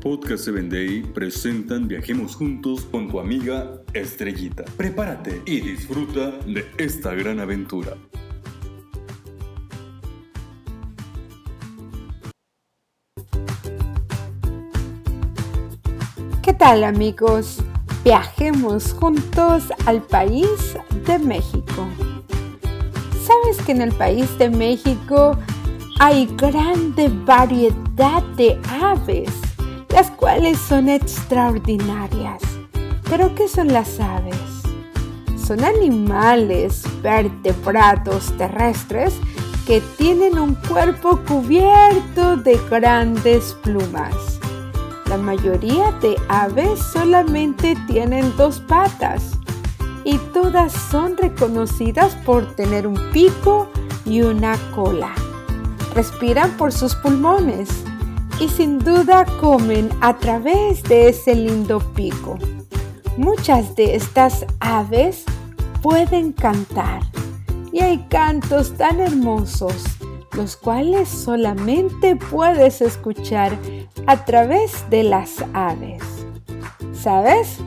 Podcast 7 Day presentan Viajemos Juntos con tu amiga Estrellita. Prepárate y disfruta de esta gran aventura. ¿Qué tal amigos? Viajemos juntos al país de México. ¿Sabes que en el país de México hay grande variedad de aves, las cuales son extraordinarias. ¿Pero qué son las aves? Son animales vertebrados terrestres que tienen un cuerpo cubierto de grandes plumas. La mayoría de aves solamente tienen dos patas y todas son reconocidas por tener un pico y una cola respiran por sus pulmones y sin duda comen a través de ese lindo pico. Muchas de estas aves pueden cantar y hay cantos tan hermosos los cuales solamente puedes escuchar a través de las aves. ¿Sabes?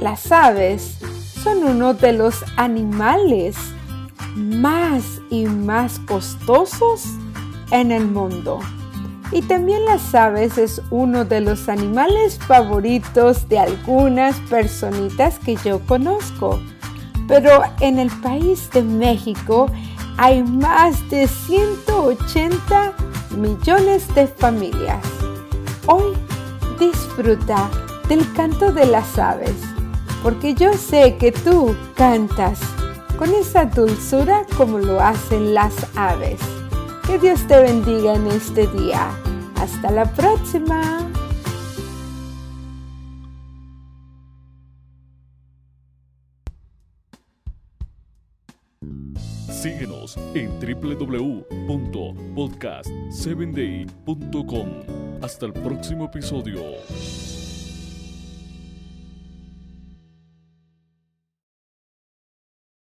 Las aves son uno de los animales más y más costosos en el mundo. Y también las aves es uno de los animales favoritos de algunas personitas que yo conozco. Pero en el país de México hay más de 180 millones de familias. Hoy disfruta del canto de las aves, porque yo sé que tú cantas con esa dulzura como lo hacen las aves. Que Dios te bendiga en este día. Hasta la próxima. Síguenos en www.podcast7day.com. Hasta el próximo episodio.